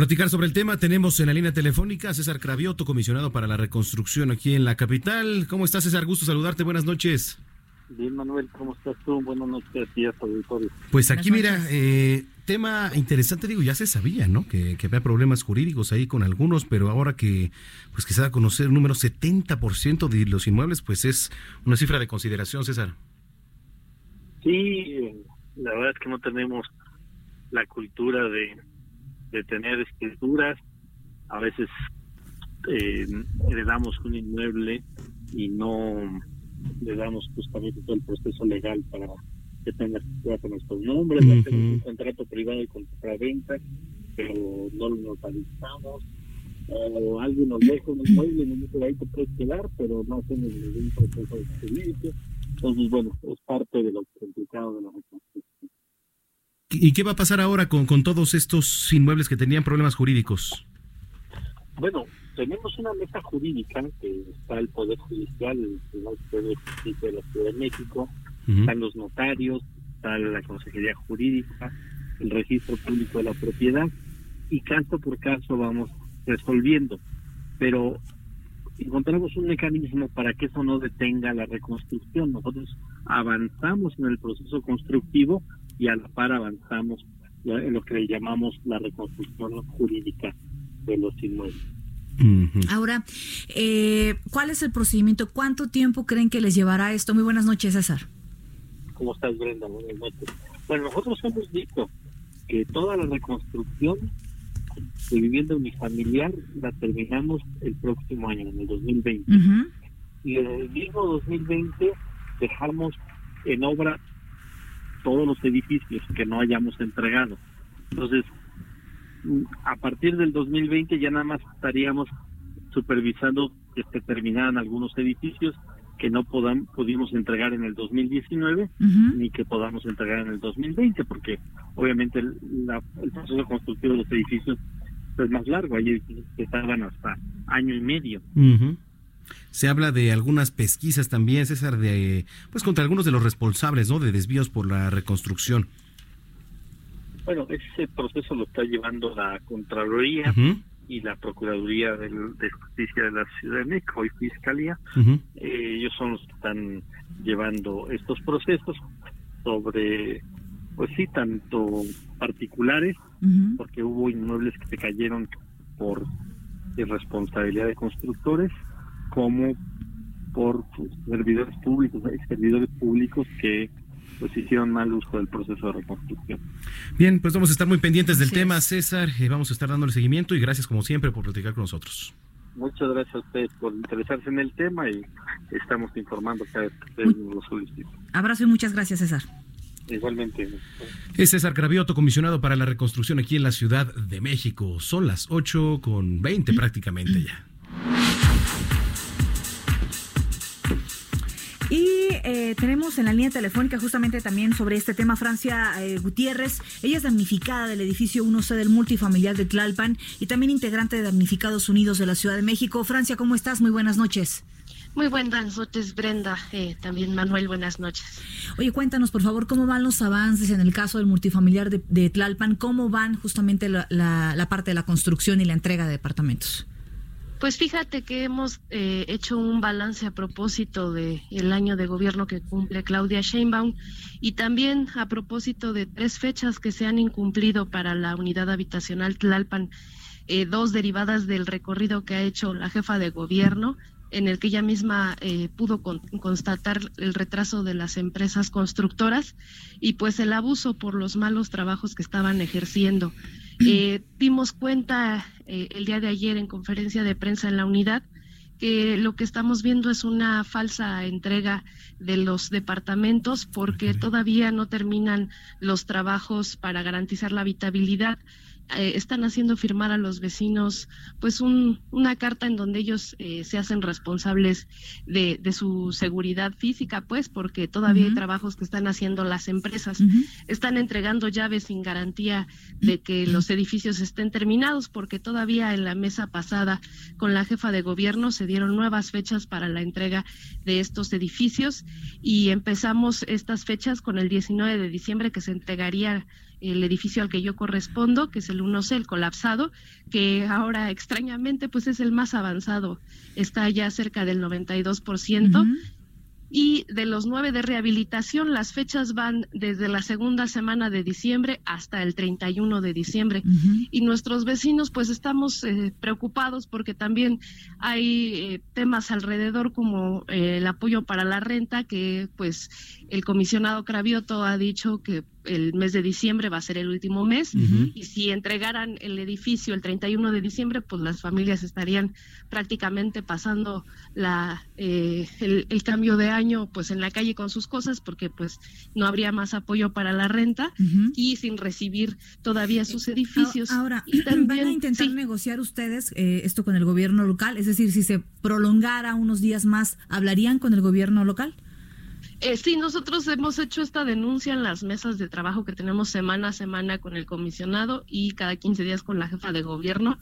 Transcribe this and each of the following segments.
Platicar sobre el tema tenemos en la línea telefónica a César Cravioto, comisionado para la reconstrucción aquí en la capital. ¿Cómo estás, César? Gusto saludarte. Buenas noches. Bien, Manuel, ¿cómo estás tú? Buenas noches auditorio. Pues aquí, mira, eh, tema interesante, digo, ya se sabía, ¿no? Que, que, había problemas jurídicos ahí con algunos, pero ahora que, pues que se da a conocer el número 70% de los inmuebles, pues es una cifra de consideración, César. Sí, la verdad es que no tenemos la cultura de de tener escrituras, a veces eh, heredamos un inmueble y no le damos justamente todo el proceso legal para que tenga escritura con nuestros nombres, hacemos un contrato privado de compra-venta, pero no lo notalizamos, o alguien nos deja un inmueble y nos ahí te puedes quedar, pero no hacemos ningún proceso de servicio. Entonces, bueno, es parte de lo complicado de la reconstrucción. ¿Y qué va a pasar ahora con, con todos estos inmuebles que tenían problemas jurídicos? Bueno, tenemos una mesa jurídica que está el Poder Judicial, el Poder Justicia de la Ciudad de México, están los notarios, está la Consejería Jurídica, el Registro Público de la Propiedad, y caso por caso vamos resolviendo. Pero encontramos un mecanismo para que eso no detenga la reconstrucción. Nosotros avanzamos en el proceso constructivo y a la par avanzamos en lo que le llamamos la reconstrucción jurídica de los inmuebles. Ahora, eh, ¿cuál es el procedimiento? ¿Cuánto tiempo creen que les llevará esto? Muy buenas noches, César. ¿Cómo estás, Brenda? Buenas noches. Bueno, nosotros hemos dicho que toda la reconstrucción de vivienda unifamiliar la terminamos el próximo año, en el 2020. Y en el mismo 2020 dejamos en obra todos los edificios que no hayamos entregado. Entonces, a partir del 2020 ya nada más estaríamos supervisando que se terminaran algunos edificios que no podamos pudimos entregar en el 2019 ni que podamos entregar en el 2020 porque obviamente el, proceso constructivo de los edificios es más largo. Hay edificios que tardan hasta año y medio se habla de algunas pesquisas también, César, de pues contra algunos de los responsables, ¿no? De desvíos por la reconstrucción. Bueno, ese proceso lo está llevando la Contraloría y la Procuraduría de, Justicia de la Ciudad de México y Fiscalía. Eh, ellos son los que están llevando estos procesos sobre, pues sí, tanto particulares, porque hubo inmuebles que se cayeron por irresponsabilidad de constructores, como por servidores públicos, servidores públicos que pues hicieron mal uso del proceso de reconstrucción. Bien, pues vamos a estar muy pendientes del tema, César, y vamos a estar dándole seguimiento y gracias como siempre por platicar con nosotros. Muchas gracias a ustedes por interesarse en el tema y estamos informando cada vez que ustedes lo solicitan. Abrazo y muchas gracias, César. Igualmente. Es César Cravioto, comisionado para la reconstrucción aquí en la Ciudad de México. Son las 8 con 20 prácticamente ya. Eh, tenemos en la línea telefónica justamente también sobre este tema Francia eh, Gutiérrez. Ella es damnificada del edificio 1C del multifamiliar de Tlalpan y también integrante de Damnificados Unidos de la Ciudad de México. Francia, ¿cómo estás? Muy buenas noches. Muy buenas noches, Brenda. Eh, también Manuel, buenas noches. Oye, cuéntanos, por favor, cómo van los avances en el caso del multifamiliar de, Tlalpan, cómo van justamente la, la parte de la construcción y la entrega de departamentos. Pues fíjate que hemos eh, hecho un balance a propósito del el año de gobierno que cumple Claudia Sheinbaum y también a propósito de tres fechas que se han incumplido para la unidad habitacional Tlalpan, eh, dos derivadas del recorrido que ha hecho la jefa de gobierno en el que ella misma eh, pudo constatar el retraso de las empresas constructoras y pues el abuso por los malos trabajos que estaban ejerciendo. Eh, dimos cuenta eh, el día de ayer en conferencia de prensa en la unidad que lo que estamos viendo es una falsa entrega de los departamentos porque todavía no terminan los trabajos para garantizar la habitabilidad eh, están haciendo firmar a los vecinos pues una carta en donde ellos eh, se hacen responsables de, su seguridad física, pues porque todavía hay trabajos que están haciendo las empresas. Están entregando llaves sin garantía de que los edificios estén terminados porque todavía en la mesa pasada con la jefa de gobierno se dieron nuevas fechas para la entrega de estos edificios y empezamos estas fechas con el 19 de diciembre que se entregaría el edificio al que yo correspondo, que es el 1C, el colapsado, que ahora extrañamente pues es el más avanzado, está ya cerca del 92%. Y de los nueve de rehabilitación, las fechas van desde la segunda semana de diciembre hasta el 31 de diciembre. Y nuestros vecinos, pues estamos eh, preocupados porque también hay eh, temas alrededor como eh, el apoyo para la renta, que pues el comisionado Cravioto ha dicho que el mes de diciembre va a ser el último mes y si entregaran el edificio el 31 de diciembre, pues las familias estarían prácticamente pasando la eh, el, cambio de año pues en la calle con sus cosas porque pues no habría más apoyo para la renta y sin recibir todavía sus edificios. Ahora, ¿van a intentar negociar ustedes eh, esto con el gobierno local? Es decir, si se prolongara unos días más, ¿hablarían con el gobierno local? Eh, sí, nosotros hemos hecho esta denuncia en las mesas de trabajo que tenemos semana a semana con el comisionado y cada 15 días con la jefa de gobierno.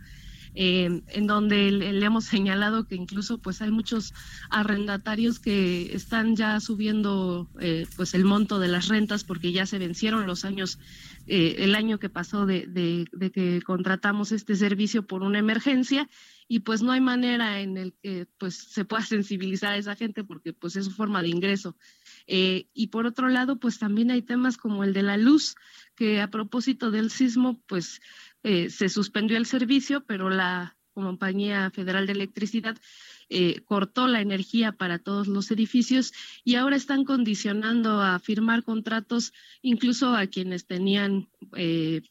Eh, en donde le, hemos señalado que incluso pues hay muchos arrendatarios que están ya subiendo eh, pues el monto de las rentas porque ya se vencieron los años eh, el año que pasó de, que contratamos este servicio por una emergencia. Y pues no hay manera en el que pues se pueda sensibilizar a esa gente porque pues es su forma de ingreso. Eh, y por otro lado, pues también hay temas como el de la luz, que a propósito del sismo, pues eh, se suspendió el servicio, pero la Compañía Federal de Electricidad eh, cortó la energía para todos los edificios y ahora están condicionando a firmar contratos incluso a quienes tenían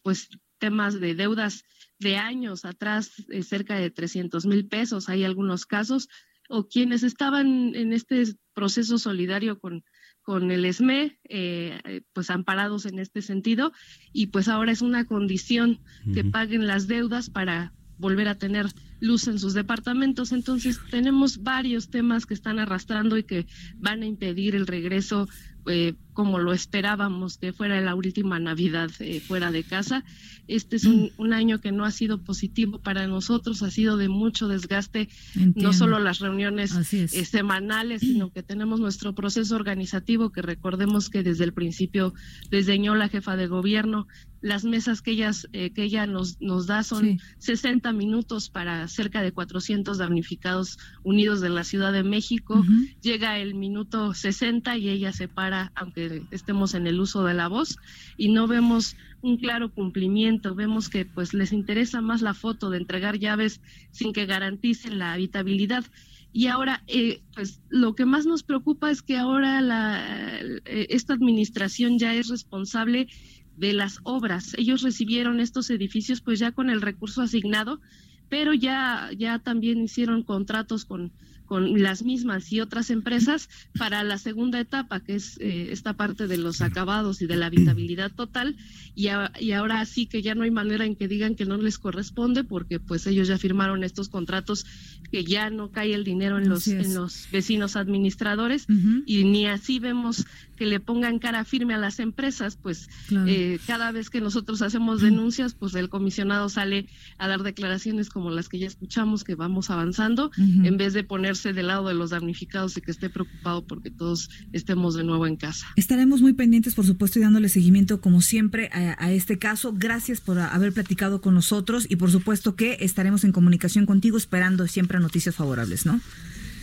pues temas de deudas de años atrás, cerca de 300 mil pesos, hay algunos casos, o quienes estaban en este proceso solidario con con el ESME, eh, pues amparados en este sentido, y pues ahora es una condición que paguen las deudas para volver a tener luz en sus departamentos. Entonces tenemos varios temas que están arrastrando y que van a impedir el regreso eh, como lo esperábamos que fuera la última Navidad eh, fuera de casa. Este es un, año que no ha sido positivo para nosotros, ha sido de mucho desgaste, no solo las reuniones eh, semanales, sino que tenemos nuestro proceso organizativo que recordemos que desde el principio diseñó la jefa de gobierno. Las mesas que, ellas, que ella nos, nos da son 60 minutos para cerca de 400 damnificados unidos de la Ciudad de México. Llega el minuto 60 y ella se para, aunque estemos en el uso de la voz, y no vemos un claro cumplimiento. Vemos que pues les interesa más la foto de entregar llaves sin que garanticen la habitabilidad. Y ahora, eh, pues lo que más nos preocupa es que ahora la, eh, esta administración ya es responsable de las obras. Ellos recibieron estos edificios pues ya con el recurso asignado, pero ya, ya también hicieron contratos con con las mismas y otras empresas para la segunda etapa, que es eh, esta parte de los acabados y de la habitabilidad total. Y, y, ahora sí que ya no hay manera en que digan que no les corresponde, porque pues ellos ya firmaron estos contratos que ya no cae el dinero en los, en los vecinos administradores y ni así vemos que le pongan cara firme a las empresas, pues eh, cada vez que nosotros hacemos denuncias, pues el comisionado sale a dar declaraciones como las que ya escuchamos, que vamos avanzando, en vez de ponerse del lado de los damnificados y que esté preocupado porque todos estemos de nuevo en casa. Estaremos muy pendientes, por supuesto, y dándole seguimiento, como siempre, a, a este caso. Gracias por haber platicado con nosotros y, por supuesto, que estaremos en comunicación contigo esperando siempre noticias favorables, ¿no?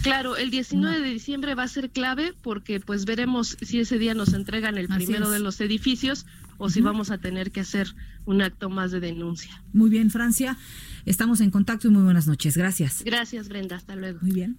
Claro, el 19 de diciembre va a ser clave porque pues veremos si ese día nos entregan el primero de los edificios o si vamos a tener que hacer un acto más de denuncia. Muy bien, Francia. Estamos en contacto y muy buenas noches. Gracias. Gracias, Brenda. Hasta luego. Muy bien.